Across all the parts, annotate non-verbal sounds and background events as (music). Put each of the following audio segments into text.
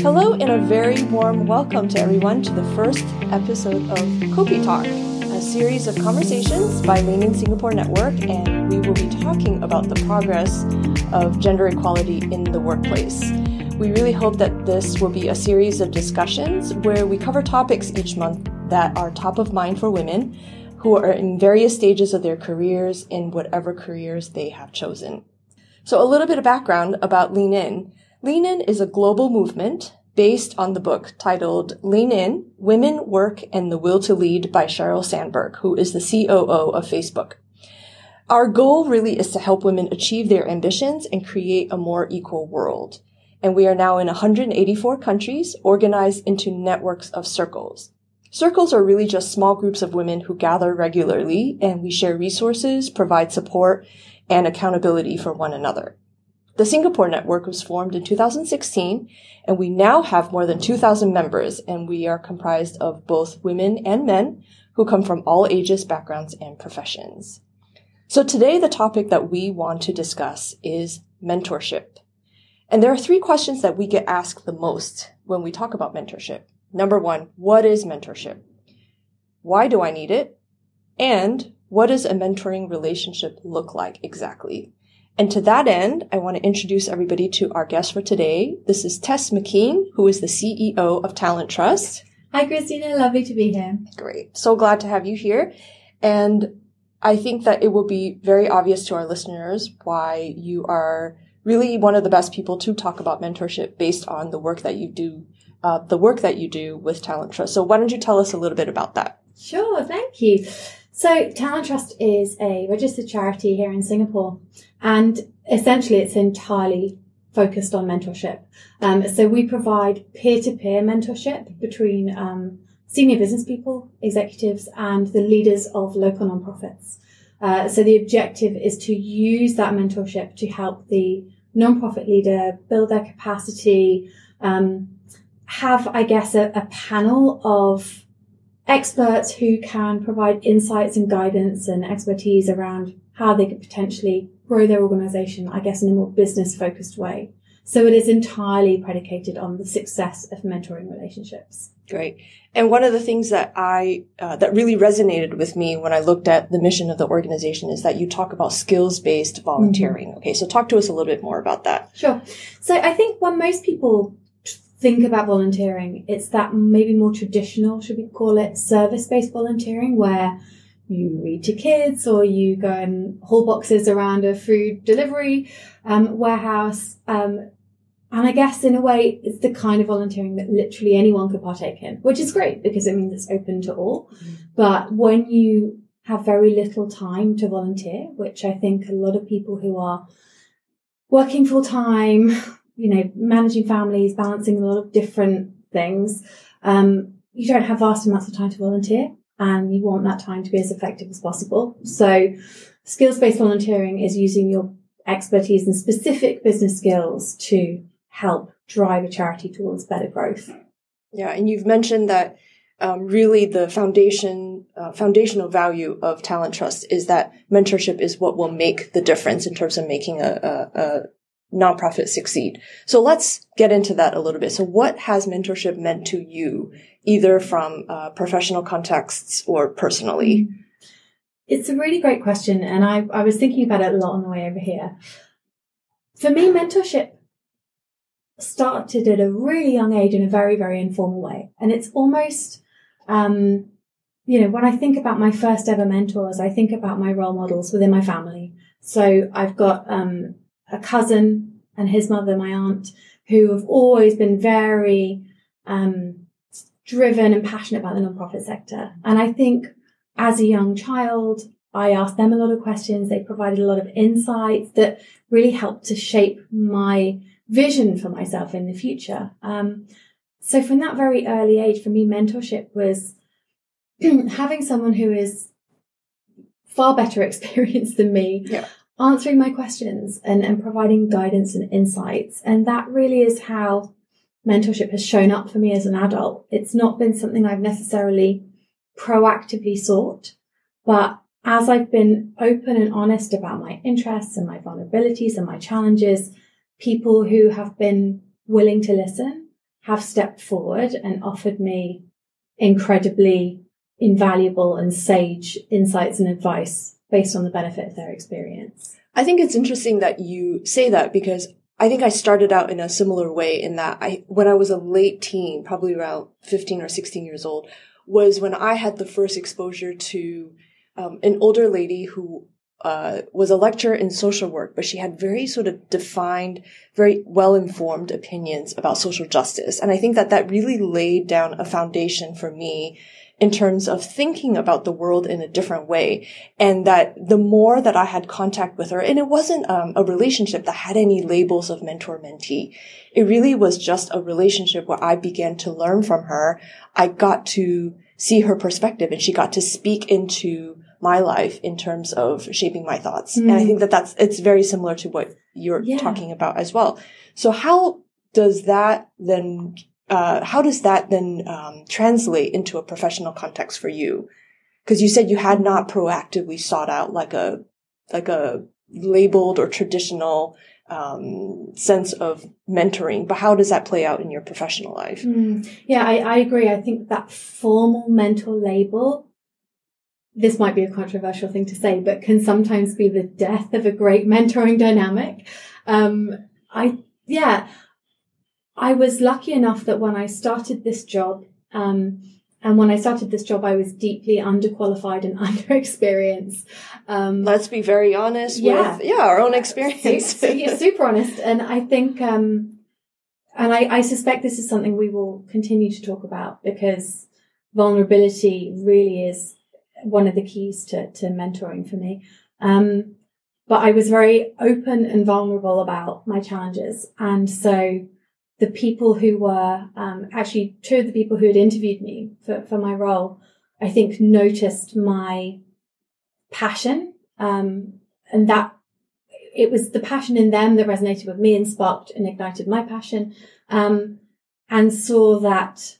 Hello, and a very warm welcome to everyone to the first episode of Kopi Talk, a series of conversations by Lean In Singapore Network, and we will be talking about the progress of gender equality in the workplace. We really hope that this will be a series of discussions where we cover topics each month that are top of mind for women who are in various stages of their careers in whatever careers they have chosen. So a little bit of background about Lean In. Lean In is a global movement based on the book titled Lean In, Women, Work, and the Will to Lead by Sheryl Sandberg, who is the COO of Facebook. Our goal really is to help women achieve their ambitions and create a more equal world and we are now in 184 countries organized into networks of circles. Circles are really just small groups of women who gather regularly and we share resources, provide support, and accountability for one another. The Singapore network was formed in 2016 and we now have more than 2,000 members and we are comprised of both women and men who come from all ages, backgrounds, and professions. So today the topic that we want to discuss is mentorship. And there are three questions that we get asked the most when we talk about mentorship. Number one, what is mentorship? Why do I need it? And what does a mentoring relationship look like exactly? And to that end, I want to introduce everybody to our guest for today. This is Tess McKean, who is the CEO of Talent Trust. Hi, Christina. Lovely to be here. Great. So glad to have you here. And I think that it will be very obvious to our listeners why you are really one of the best people to talk about mentorship based on the work that you do, uh, the work that you do with Talent Trust. So why don't you tell us a little bit about that? Sure, thank you. So Talent Trust is a registered charity here in Singapore, and essentially it's entirely focused on mentorship. Um, so we provide peer-to-peer mentorship between um, senior business people, executives, and the leaders of local nonprofits. Uh, so the objective is to use that mentorship to help the nonprofit leader, build their capacity, um, have, I guess, a, a panel of experts who can provide insights and guidance and expertise around how they could potentially grow their organization, I guess, in a more business focused way. So it is entirely predicated on the success of mentoring relationships. Great. And one of the things that I, uh, that really resonated with me when I looked at the mission of the organization is that you talk about skills based volunteering. Mm-hmm. Okay. So talk to us a little bit more about that. Sure. So I think when most people think about volunteering, it's that maybe more traditional, should we call it service based volunteering where you read to kids or you go and haul boxes around a food delivery um, warehouse. Um, and I guess in a way, it's the kind of volunteering that literally anyone could partake in, which is great because it means it's open to all. Mm. But when you have very little time to volunteer, which I think a lot of people who are working full time, you know, managing families, balancing a lot of different things, um, you don't have vast amounts of time to volunteer and you want that time to be as effective as possible. So skills based volunteering is using your expertise and specific business skills to help drive a charity towards better growth. Yeah, and you've mentioned that um, really the foundation uh, foundational value of talent trust is that mentorship is what will make the difference in terms of making a, a, a nonprofit succeed. So let's get into that a little bit. So what has mentorship meant to you, either from uh, professional contexts or personally? Mm-hmm. It's a really great question, and I, I was thinking about it a lot on the way over here. For me, mentorship started at a really young age in a very, very informal way. And it's almost, um, you know, when I think about my first ever mentors, I think about my role models within my family. So I've got, um, a cousin and his mother, my aunt, who have always been very, um, driven and passionate about the nonprofit sector. And I think as a young child, I asked them a lot of questions. They provided a lot of insights that really helped to shape my vision for myself in the future. Um, so from that very early age, for me, mentorship was (clears throat) having someone who is far better (laughs) experienced than me, yeah. Answering my questions and, and providing guidance and insights. And that really is how mentorship has shown up for me as an adult. It's not been something I've necessarily proactively sought. But as I've been open and honest about my interests and my vulnerabilities and my challenges, people who have been willing to listen have stepped forward and offered me incredibly invaluable and sage insights and advice based on the benefit of their experience. I think it's interesting that you say that because I think I started out in a similar way in that I, when I was a late teen, probably around 15 or 16 years old, was when I had the first exposure to um, an older lady who uh, was a lecturer in social work, but she had very sort of defined, very well informed opinions about social justice. And I think that that really laid down a foundation for me in terms of thinking about the world in a different way. And that the more that I had contact with her, and it wasn't um, a relationship that had any labels of mentor mentee. It really was just a relationship where I began to learn from her. I got to see her perspective and she got to speak into my life in terms of shaping my thoughts. Mm. And I think that that's, it's very similar to what you're yeah. talking about as well. So how does that then uh, how does that then um, translate into a professional context for you? Because you said you had not proactively sought out like a like a labeled or traditional um, sense of mentoring, but how does that play out in your professional life? Mm, yeah, I, I agree. I think that formal mentor label this might be a controversial thing to say, but can sometimes be the death of a great mentoring dynamic. Um, I, yeah, I was lucky enough that when I started this job, um, and when I started this job, I was deeply underqualified and (laughs) underexperienced. Um, Let's be very honest yeah. with, yeah, our own experience. super, (laughs) super honest. And I think, um, and I, I suspect this is something we will continue to talk about because vulnerability really is one of the keys to, to mentoring for me. Um, but I was very open and vulnerable about my challenges. And so the people who were um, actually two of the people who had interviewed me for, for my role, I think noticed my passion. Um, and that it was the passion in them that resonated with me and sparked and ignited my passion. Um, and saw that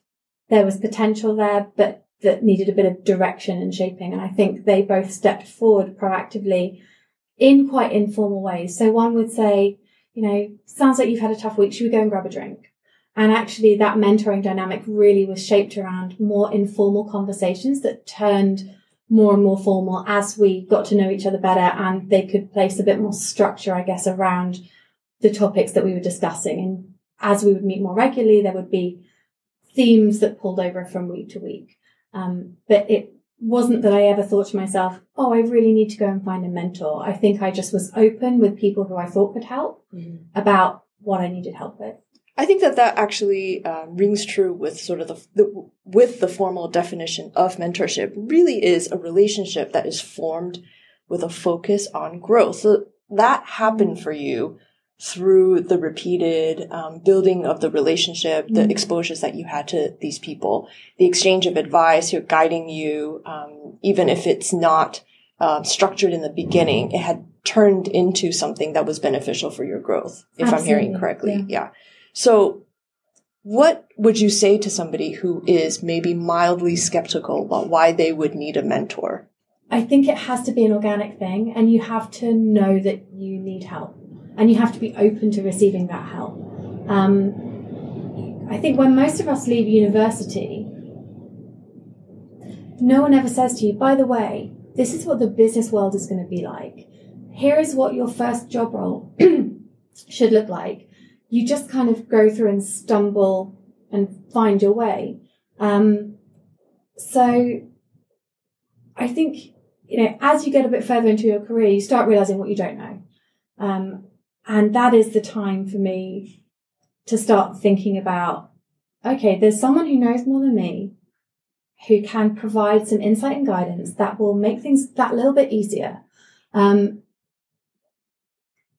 there was potential there, but that needed a bit of direction and shaping. And I think they both stepped forward proactively in quite informal ways. So one would say, you know, sounds like you've had a tough week. Should we go and grab a drink? And actually that mentoring dynamic really was shaped around more informal conversations that turned more and more formal as we got to know each other better and they could place a bit more structure, I guess, around the topics that we were discussing. And as we would meet more regularly, there would be themes that pulled over from week to week. Um, but it wasn't that I ever thought to myself, oh, I really need to go and find a mentor. I think I just was open with people who I thought could help mm-hmm. about what I needed help with. I think that that actually uh, rings true with sort of the, the, with the formal definition of mentorship. Really is a relationship that is formed with a focus on growth. So that happened mm-hmm. for you through the repeated um, building of the relationship, the mm-hmm. exposures that you had to these people, the exchange of advice, you're guiding you, um, even if it's not uh, structured in the beginning, it had turned into something that was beneficial for your growth, if Absolutely. I'm hearing correctly. Yeah. yeah. So what would you say to somebody who is maybe mildly skeptical about why they would need a mentor? I think it has to be an organic thing and you have to know that you need help and you have to be open to receiving that help. Um, I think when most of us leave university, no one ever says to you, by the way, this is what the business world is going to be like. Here is what your first job role (clears throat) should look like. You just kind of go through and stumble and find your way. Um, so I think, you know, as you get a bit further into your career, you start realizing what you don't know. Um, and that is the time for me to start thinking about, okay, there's someone who knows more than me who can provide some insight and guidance that will make things that little bit easier. Um,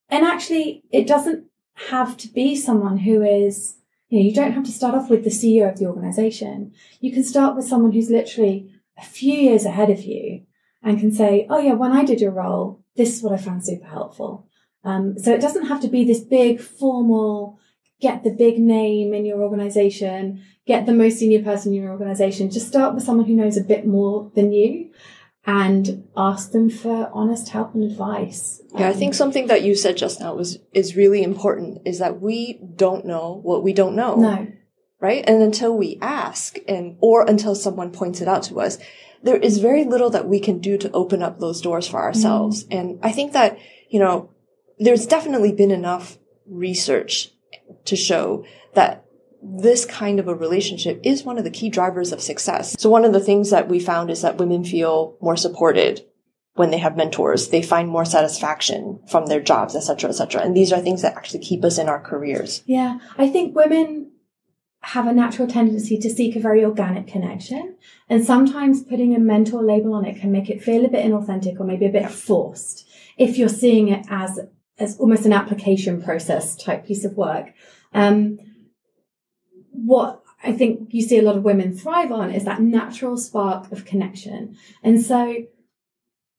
and actually, it doesn't have to be someone who is, you know, you don't have to start off with the CEO of the organization. You can start with someone who's literally a few years ahead of you and can say, oh yeah, when I did your role, this is what I found super helpful. Um, so it doesn't have to be this big formal, get the big name in your organization, get the most senior person in your organization. Just start with someone who knows a bit more than you and ask them for honest help and advice. Yeah, I think something that you said just now was is really important is that we don't know what we don't know. No. Right? And until we ask and or until someone points it out to us, there is very little that we can do to open up those doors for ourselves. Mm. And I think that, you know, there's definitely been enough research to show that this kind of a relationship is one of the key drivers of success. So one of the things that we found is that women feel more supported when they have mentors. They find more satisfaction from their jobs, etc., etc. And these are things that actually keep us in our careers. Yeah, I think women have a natural tendency to seek a very organic connection. And sometimes putting a mentor label on it can make it feel a bit inauthentic or maybe a bit forced if you're seeing it as, as almost an application process type piece of work. Um, what I think you see a lot of women thrive on is that natural spark of connection. And so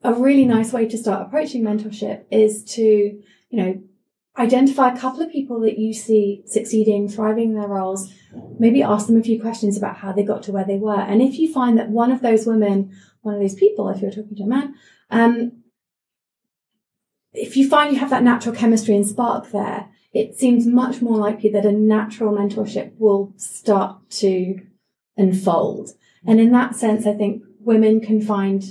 a really nice way to start approaching mentorship is to, you know, identify a couple of people that you see succeeding, thriving in their roles, maybe ask them a few questions about how they got to where they were. And if you find that one of those women, one of those people, if you're talking to a man, um, if you find you have that natural chemistry and spark there, it seems much more likely that a natural mentorship will start to unfold. And in that sense, I think women can find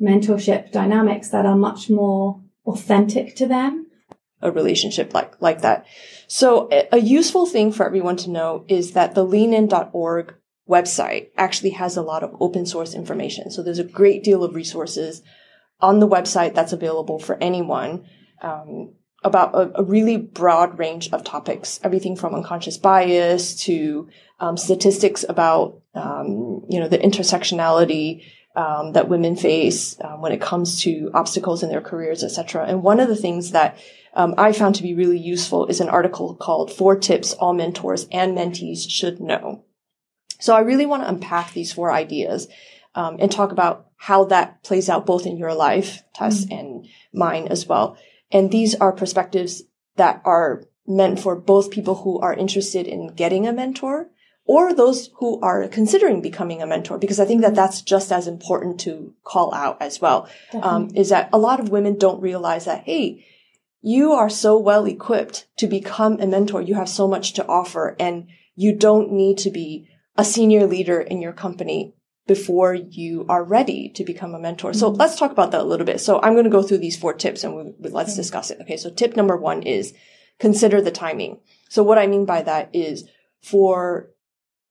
mentorship dynamics that are much more authentic to them. A relationship like, like that. So a useful thing for everyone to know is that the leanin.org website actually has a lot of open source information. So there's a great deal of resources on the website that's available for anyone. Um, about a, a, really broad range of topics, everything from unconscious bias to um, statistics about um, you know the intersectionality um, that women face uh, when it comes to obstacles in their careers, etc. And one of the things that um, I found to be really useful is an article called Four Tips All Mentors and Mentees Should Know. So I really want to unpack these four ideas um, and talk about how that plays out both in your life, Tess, mm-hmm. and mine as well. And these are perspectives that are meant for both people who are interested in getting a mentor or those who are considering becoming a mentor, because I think that that's just as important to call out as well. Um, is that a lot of women don't realize that, hey, you are so well equipped to become a mentor. You have so much to offer and you don't need to be a senior leader in your company before you are ready to become a mentor. Mm-hmm. So let's talk about that a little bit. So I'm going to go through these four tips and we, let's okay. discuss it. Okay. So tip number one is consider the timing. So what I mean by that is for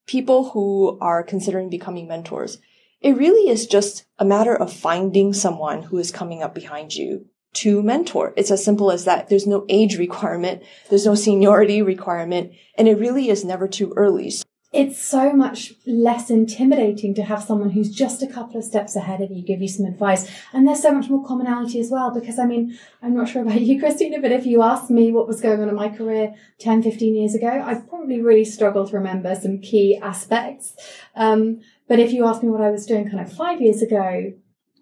people who are considering becoming mentors, it really is just a matter of finding someone who is coming up behind you to mentor. It's as simple as that. There's no age requirement. There's no seniority requirement. And it really is never too early it's so much less intimidating to have someone who's just a couple of steps ahead of you give you some advice. And there's so much more commonality as well, because I mean, I'm not sure about you, (laughs) Christina, but if you asked me what was going on in my career 10, 15 years ago, I'd probably really struggle to remember some key aspects. Um, but if you asked me what I was doing kind of five years ago,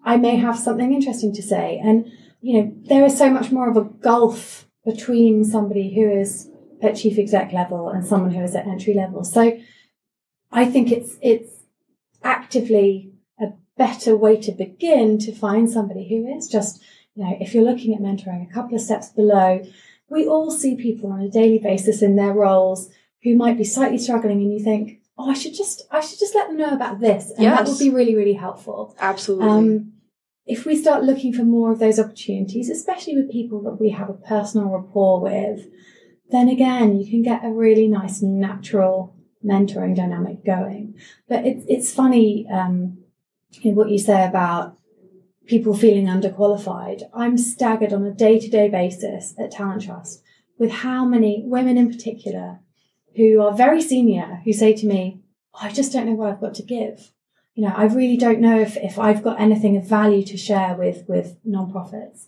I may have something interesting to say. And, you know, there is so much more of a gulf between somebody who is at chief exec level and someone who is at entry level. So, I think it's it's actively a better way to begin to find somebody who is just, you know, if you're looking at mentoring a couple of steps below, we all see people on a daily basis in their roles who might be slightly struggling and you think, oh, I should just, I should just let them know about this. And yes. that would be really, really helpful. Absolutely. Um, if we start looking for more of those opportunities, especially with people that we have a personal rapport with, then again, you can get a really nice natural mentoring dynamic going. But it's it's funny um, what you say about people feeling underqualified. I'm staggered on a day to day basis at Talent Trust with how many women in particular who are very senior who say to me, oh, I just don't know what I've got to give. You know, I really don't know if, if I've got anything of value to share with, with nonprofits.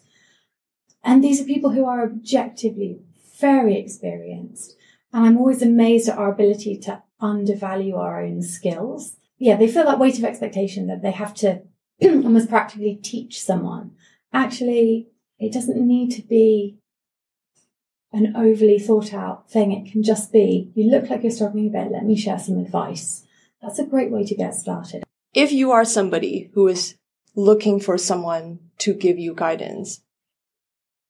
And these are people who are objectively very experienced and I'm always amazed at our ability to undervalue our own skills. Yeah, they feel that weight of expectation that they have to (clears throat) almost practically teach someone. Actually, it doesn't need to be an overly thought out thing. It can just be, you look like you're struggling a bit, let me share some advice. That's a great way to get started. If you are somebody who is looking for someone to give you guidance.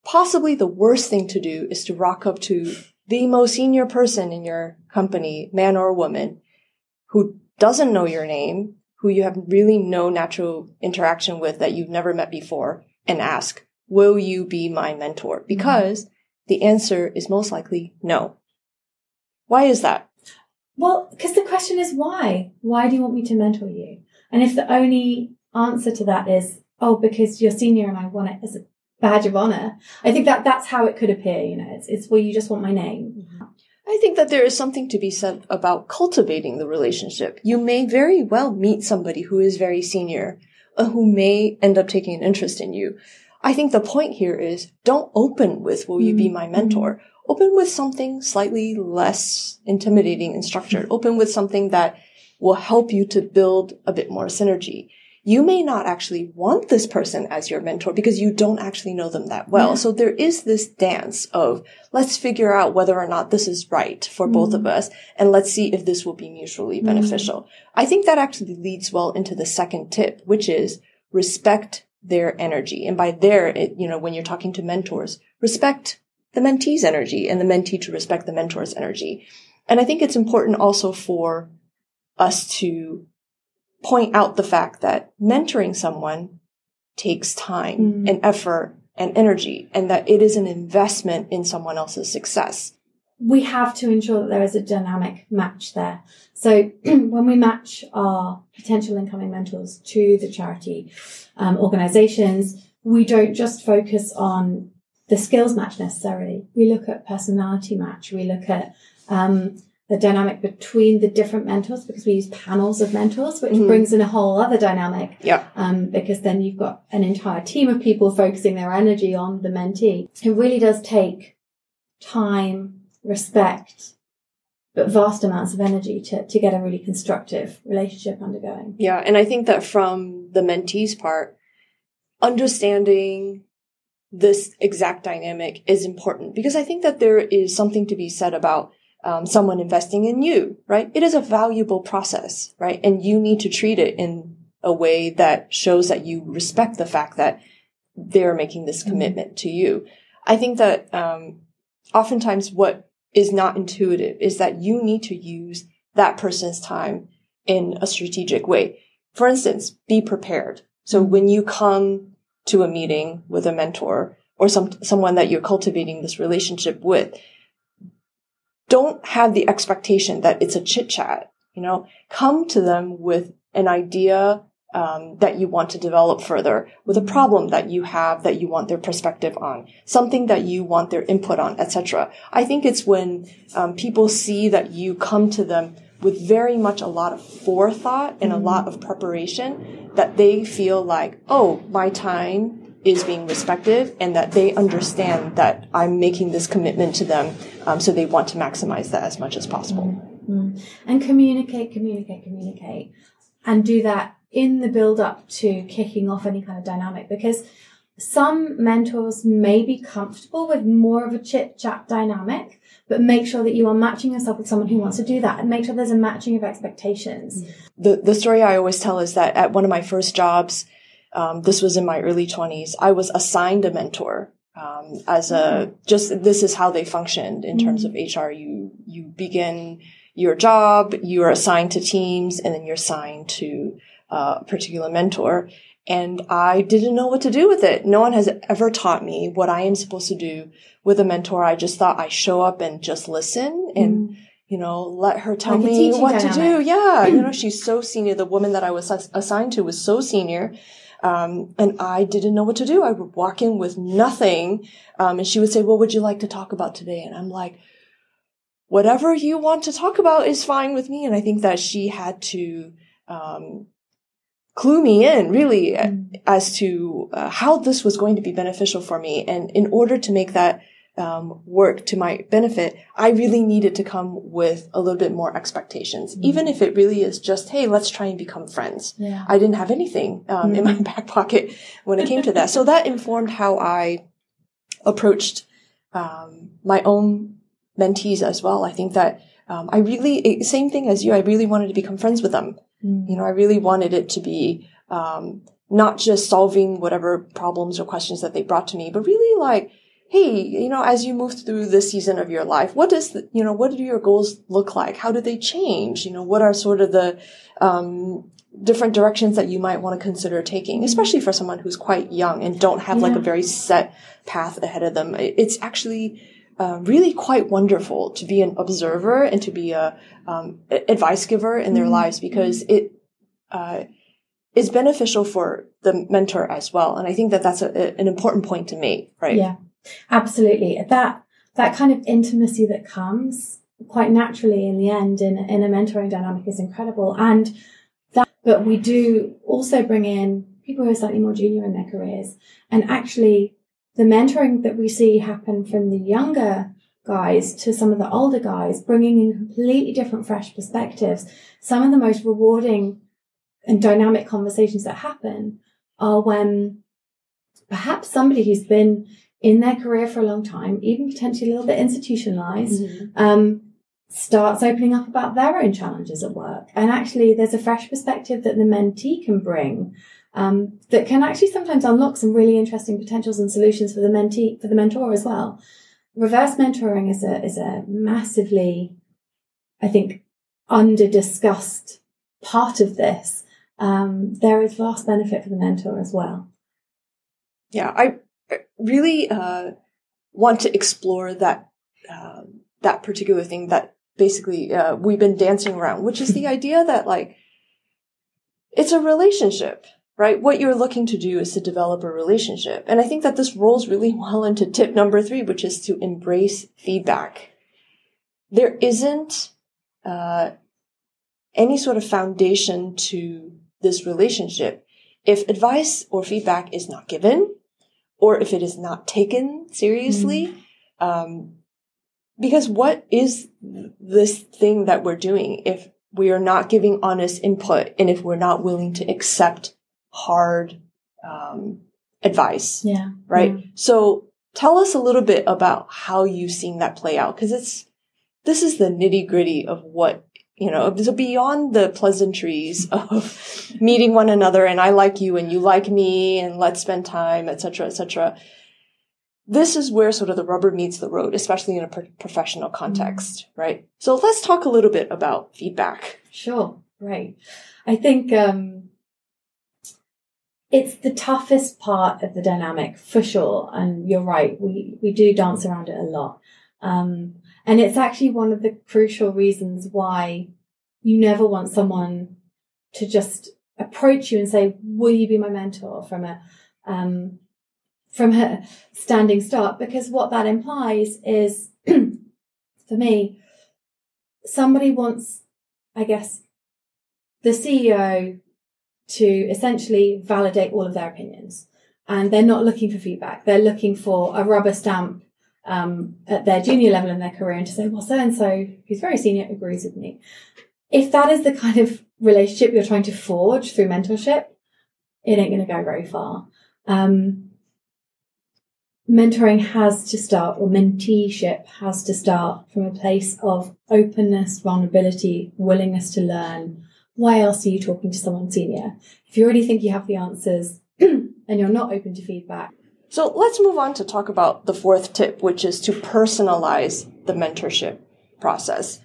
Possibly the worst thing to do is to rock up to the most senior person in your company, man or woman, who doesn't know your name, who you have really no natural interaction with that you've never met before, and ask, will you be my mentor? Mm-hmm. Because the answer is most likely no. Why is that? Well, because the question is why? Why do you want me to mentor you? And if the only answer to that is, oh, because you're senior and I want it as a badge of honor, I think that that's how it could appear. You know, it's, it's well, you just want my name. Mm-hmm. I think that there is something to be said about cultivating the relationship. You may very well meet somebody who is very senior, uh, who may end up taking an interest in you. I think the point here is don't open with, will you be my mentor? Mm-hmm. Open with something slightly less intimidating and structured. Open with something that will help you to build a bit more synergy you may not actually want this person as your mentor because you don't actually know them that well. Yeah. So there is this dance of let's figure out whether or not this is right for mm. both of mm-hmm. us and let's see if this will be mutually mm. beneficial. I think that actually leads well into the second tip, which is respect their energy. And by their, it, you know, when you're talking to mentors, respect the mentee's energy and the mentee to respect the mentor's energy. And I think it's important also for us to point out the fact that mentoring someone takes time mm. and effort and energy and that it is an investment in someone else's success. We have to ensure that there is a dynamic match there. So (clears throat) when we match our potential incoming mentors to the charity um, organizations, we don't just focus on the skills match necessarily. We look at personality match. We look at um, the dynamic between the different mentors because we use panels of mentors, which mm-hmm. brings in a whole other dynamic. Yeah. Um, because then you've got an entire team of people focusing their energy on the mentee. It really does take time, respect, but vast amounts of energy to, to get a really constructive relationship undergoing. Yeah. And I think that from the mentee's part, understanding this exact dynamic is important because I think that there is something to be said about um, someone investing in you, right? It is a valuable process, right? And you need to treat it in a way that shows that you respect the fact that they're making this mm-hmm. commitment to you. I think that um, oftentimes what is not intuitive is that you need to use that person's time in a strategic way. For instance, be prepared. So mm-hmm. when you come to a meeting with a mentor or some someone that you're cultivating this relationship with, don't have the expectation that it's a chit chat. You know, come to them with an idea um, that you want to develop further, with a problem that you have that you want their perspective on, something that you want their input on, etc. I think it's when um, people see that you come to them with very much a lot of forethought and a lot of preparation that they feel like, oh, my time is being respected and that they understand that I'm making this commitment to them. Um, so they want to maximize that as much as possible. Mm-hmm. And communicate, communicate, communicate and do that in the build up to kicking off any kind of dynamic because some mentors may be comfortable with more of a chit chat dynamic, but make sure that you are matching yourself with someone who wants to do that and make sure there's a matching of expectations. The, the story I always tell is that at one of my first jobs, um, this was in my early 20s. I was assigned a mentor um, as a mm-hmm. just this is how they functioned in terms of HR. You you begin your job, you are assigned to teams, and then you're assigned to uh, a particular mentor. And I didn't know what to do with it. No one has ever taught me what I am supposed to do with a mentor. I just thought I show up and just listen and. Mm you know, let her tell like me what dynamic. to do. Yeah. you know, (clears throat) she's so senior. The woman that I was assigned to was so senior um, and I didn't know what to do. I would walk in with nothing. Um, and she would say, what would you like to talk about today? And I'm like, whatever you want to talk about is fine with me. And I think that she had to, um, clue me in really mm. as to uh, how this was going to be beneficial for me. And in order to make that um, work to my benefit, I really needed to come with a little bit more expectations, mm even if it really is just, hey, let's try and become friends. Yeah. I didn't have anything um, mm in my (laughs) back pocket when it came to that. So that informed how I approached um, my own mentees as well. I think that um, I really, same thing as you, I really wanted to become friends with them. mm You know, I really wanted it to be um, not just solving whatever problems or questions that they brought to me, but really like, hey, you know, as you move through this season of your life, what does the, you know, what do your goals look like? How do they change? You know, what are sort of the um, different directions that you might want to consider taking, especially for someone who's quite young and don't have yeah. like a very set path ahead of them. It's actually uh, really quite wonderful to be an observer and to be a um, advice giver in their mm-hmm. lives because it uh, is beneficial for the mentor as well. And I think that that's a, an important point to make, right? Yeah, absolutely. That that kind of intimacy that comes quite naturally in the end in, in a mentoring dynamic is incredible. And that, but we do also bring in people who are slightly more junior in their careers. And actually, the mentoring that we see happen from the younger guys to some of the older guys, bringing in completely different, fresh perspectives. Some of the most rewarding and dynamic conversations that happen are when perhaps somebody who's been in their career for a long time, even potentially a little bit institutionalized, mm-hmm. um, starts opening up about their own challenges at work. And actually, there's a fresh perspective that the mentee can bring um, that can actually sometimes unlock some really interesting potentials and solutions for the mentee, for the mentor as well. Reverse mentoring is a, is a massively, I think, under discussed part of this. Um, there is vast benefit for the mentor as well. Yeah, I really uh, want to explore that um, that particular thing that basically uh, we've been dancing around, which is the (laughs) idea that like it's a relationship, right? What you're looking to do is to develop a relationship. And I think that this rolls really (laughs) well into tip number three, which is to embrace feedback. There isn't uh, any sort of foundation to this relationship if advice or feedback is not given or if it is not taken seriously. Mm. Um, because what is this thing that we're doing if we are not giving honest input and if we're not willing to accept hard um, advice? Yeah. Right. Yeah. So tell us a little bit about how you've seen that play out because it's this is the nitty gritty of what you know, so beyond the pleasantries of (laughs) meeting one another and I like you and you like me and let's spend time, etc., etc this is where sort of the rubber meets the road, especially in a pro- professional context, mm-hmm. right? So let's talk a little bit about feedback. Sure, right. I think um, it's the toughest part of the dynamic for sure, and you're right. We we do dance around it a lot, um, and it's actually one of the crucial reasons why you never want someone to just approach you and say, "Will you be my mentor?" From a um, from a standing start because what that implies is, (clears throat) for me, somebody wants, I guess, the CEO to essentially validate all of their opinions. And they're not looking for feedback. They're looking for a rubber stamp um, at their junior level in their career and to say, well, so and so, who's very senior, agrees with me. If that is the kind of relationship you're trying to forge through mentorship, it ain't going to go very far. Um, mentoring has to start, or menteeship has to start from a place of openness, vulnerability, willingness to learn. Why else are you talking to someone senior? If you already think you have the answers (clears throat) and you're not open to feedback. So let's move on to talk about the fourth tip, which is to personalize the mentorship process.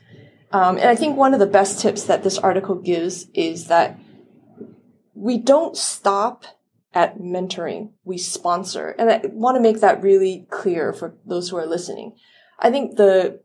Um, and I think one of the best tips that this article gives is that we don't stop at mentoring. We sponsor. And I want to make that really clear for those who are listening. I think the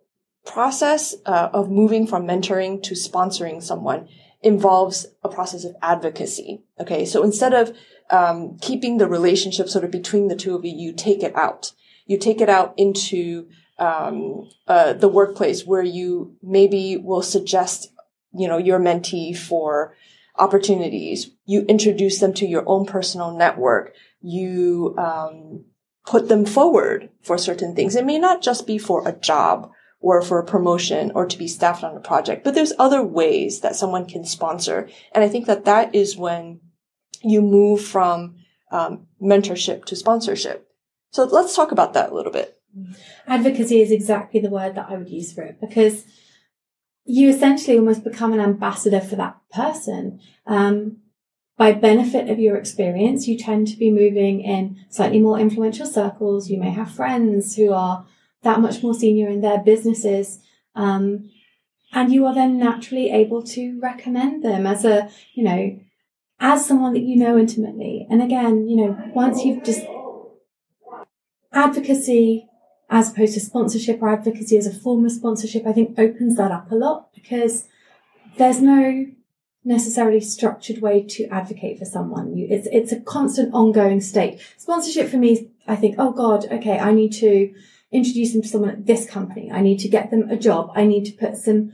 process uh, of moving from mentoring to sponsoring someone involves a process of advocacy. Okay. So instead of um, keeping the relationship sort of between the two of you, you take it out. You take it out into um, uh, the workplace where you maybe will suggest, you know, your mentee for opportunities. You introduce them to your own personal network. You um, put them forward for certain things. It may not just be for a job or for a promotion or to be staffed on a project, but there's other ways that someone can sponsor. And I think that that is when you move from um, mentorship to sponsorship. So let's talk about that a little bit. Advocacy is exactly the word that I would use for it because you essentially almost become an ambassador for that person. Um, by benefit of your experience, you tend to be moving in slightly more influential circles. You may have friends who are that much more senior in their businesses. Um, and you are then naturally able to recommend them as a, you know, as someone that you know intimately. And again, you know, once you've just advocacy as opposed to sponsorship or advocacy as a form of sponsorship, I think opens that up a lot because there's no necessarily structured way to advocate for someone. You, it's it's a constant ongoing state. Sponsorship for me, I think, oh God, okay, I need to introduce them to someone at this company. I need to get them a job. I need to put some,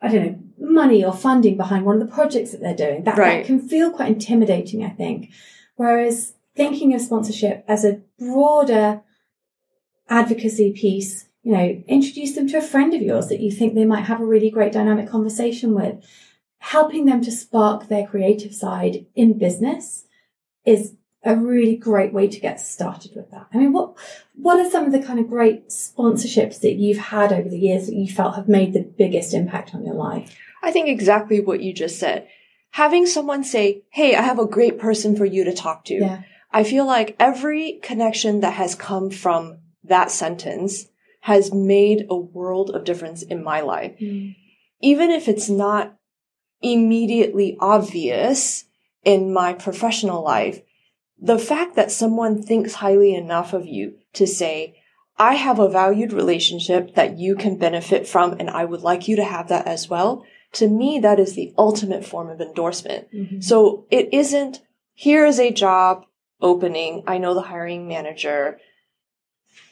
I don't know, money or funding behind one of the projects that they're doing. That, Right. that can feel quite intimidating, I think. Whereas thinking of sponsorship as a broader advocacy piece, you know, introduce them to a friend of yours that you think they might have a really great dynamic conversation with. Helping them to spark their creative side in business is a really great way to get started with that. I mean, what what are some of the kind of great sponsorships that you've had over the years that you felt have made the biggest impact on your life? I think exactly what you just said. Having someone say, Hey, I have a great person for you to talk to. Yeah. I feel like every connection that has come from that sentence has made a world of difference in my life. Hmm. Even if it's not immediately obvious in my professional life, the fact that someone thinks highly enough of you to say, I have a valued relationship that you can benefit from and I would like you to have that as well. To me, that is the ultimate form of endorsement. Mhm. So it isn't, here is a job opening. I know the hiring manager.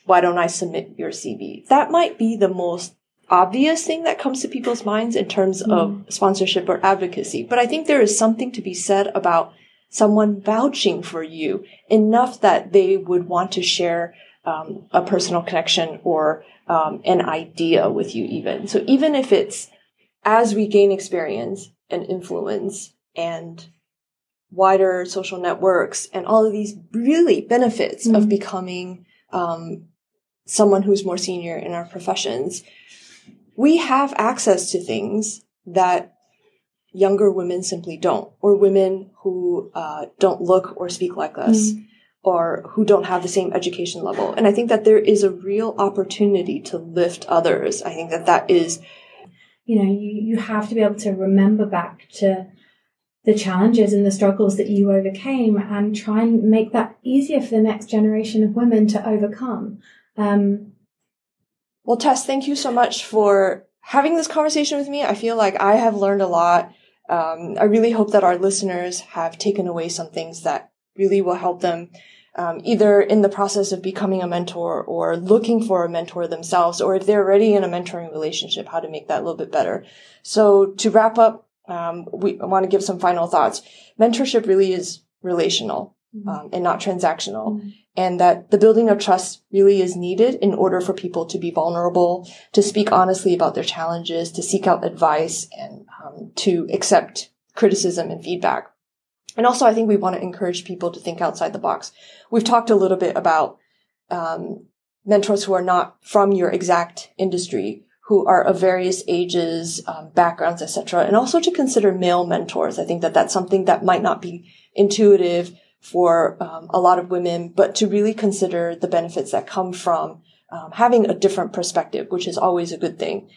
Why don't I submit your CV? That might be the most obvious thing that comes to people's minds in terms of sponsorship or advocacy. But I think there is something to be said about someone vouching for you enough that they would want to share um, a personal connection or um, an idea with you even. So even if it's as we gain experience and influence and wider social networks and all of these really benefits of Mhm. becoming um, someone who's more senior in our professions, we have access to things that younger women simply don't, or women who uh, don't look or speak like us, or who don't have the same education level. And I think that there is a real opportunity to lift others. I think that that is you know, you, you have to be able to remember back to the challenges and the struggles that you overcame and try and make that easier for the next generation of women to overcome. Um, Well, Tess, thank you so much for having this conversation with me. I feel like I have learned a lot. Um, I really hope that our listeners have taken away some things that really will help them um, either in the process of becoming a mentor or looking for a mentor themselves, or if they're already in a mentoring relationship, how to make that a little bit better. So to wrap up, um, we want to give some final thoughts. Mentorship really is relational um, and not transactional Mhm. and that the building of trust really is needed in order for people to be vulnerable, to speak honestly about their challenges, to seek out advice, and um, to accept criticism and feedback. And also, I think we want to encourage people to think outside the box. We've talked a little bit about um, mentors who are not from your exact industry, who are of various ages, um, backgrounds, etc., and also to consider male mentors. I think that that's something that might not be intuitive for um, a lot of women, but to really consider the benefits that come from um, having a different perspective, which is always a good thing.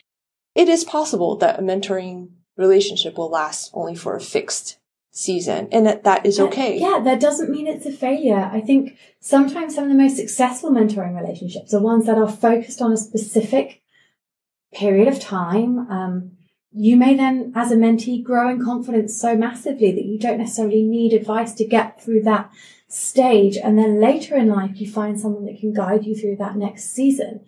It is possible that a mentoring relationship will last only for a fixed season, and that that is okay. Yeah, that doesn't mean it's a failure. I think sometimes some of the most successful mentoring relationships are ones that are focused on a specific period of time. Um, you may then, as a mentee, grow in confidence so massively that you don't necessarily need advice to get through that stage. And then later in life, you find someone that can guide you through that next season.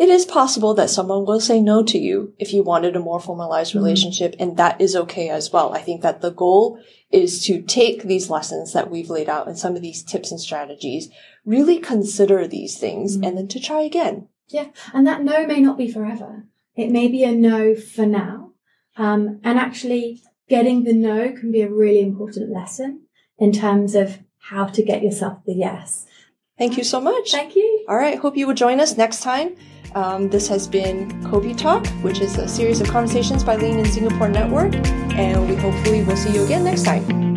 It is possible that someone will say no to you if you wanted a more formalized Mhm. relationship, and that is okay as well. I think that the goal is to take these lessons that we've laid out and some of these tips and strategies, really consider these things, Mhm. and then to try again. Yeah, and that no may not be forever. It may be a no for now. Um, and actually, getting the no can be a really important lesson in terms of how to get yourself the yes. Thank you so much. Thank you. All right, hope you will join us next time. Um, this has been Kopi Talk, which is a series of conversations by Lean in Singapore Network, and we hopefully will see you again next time.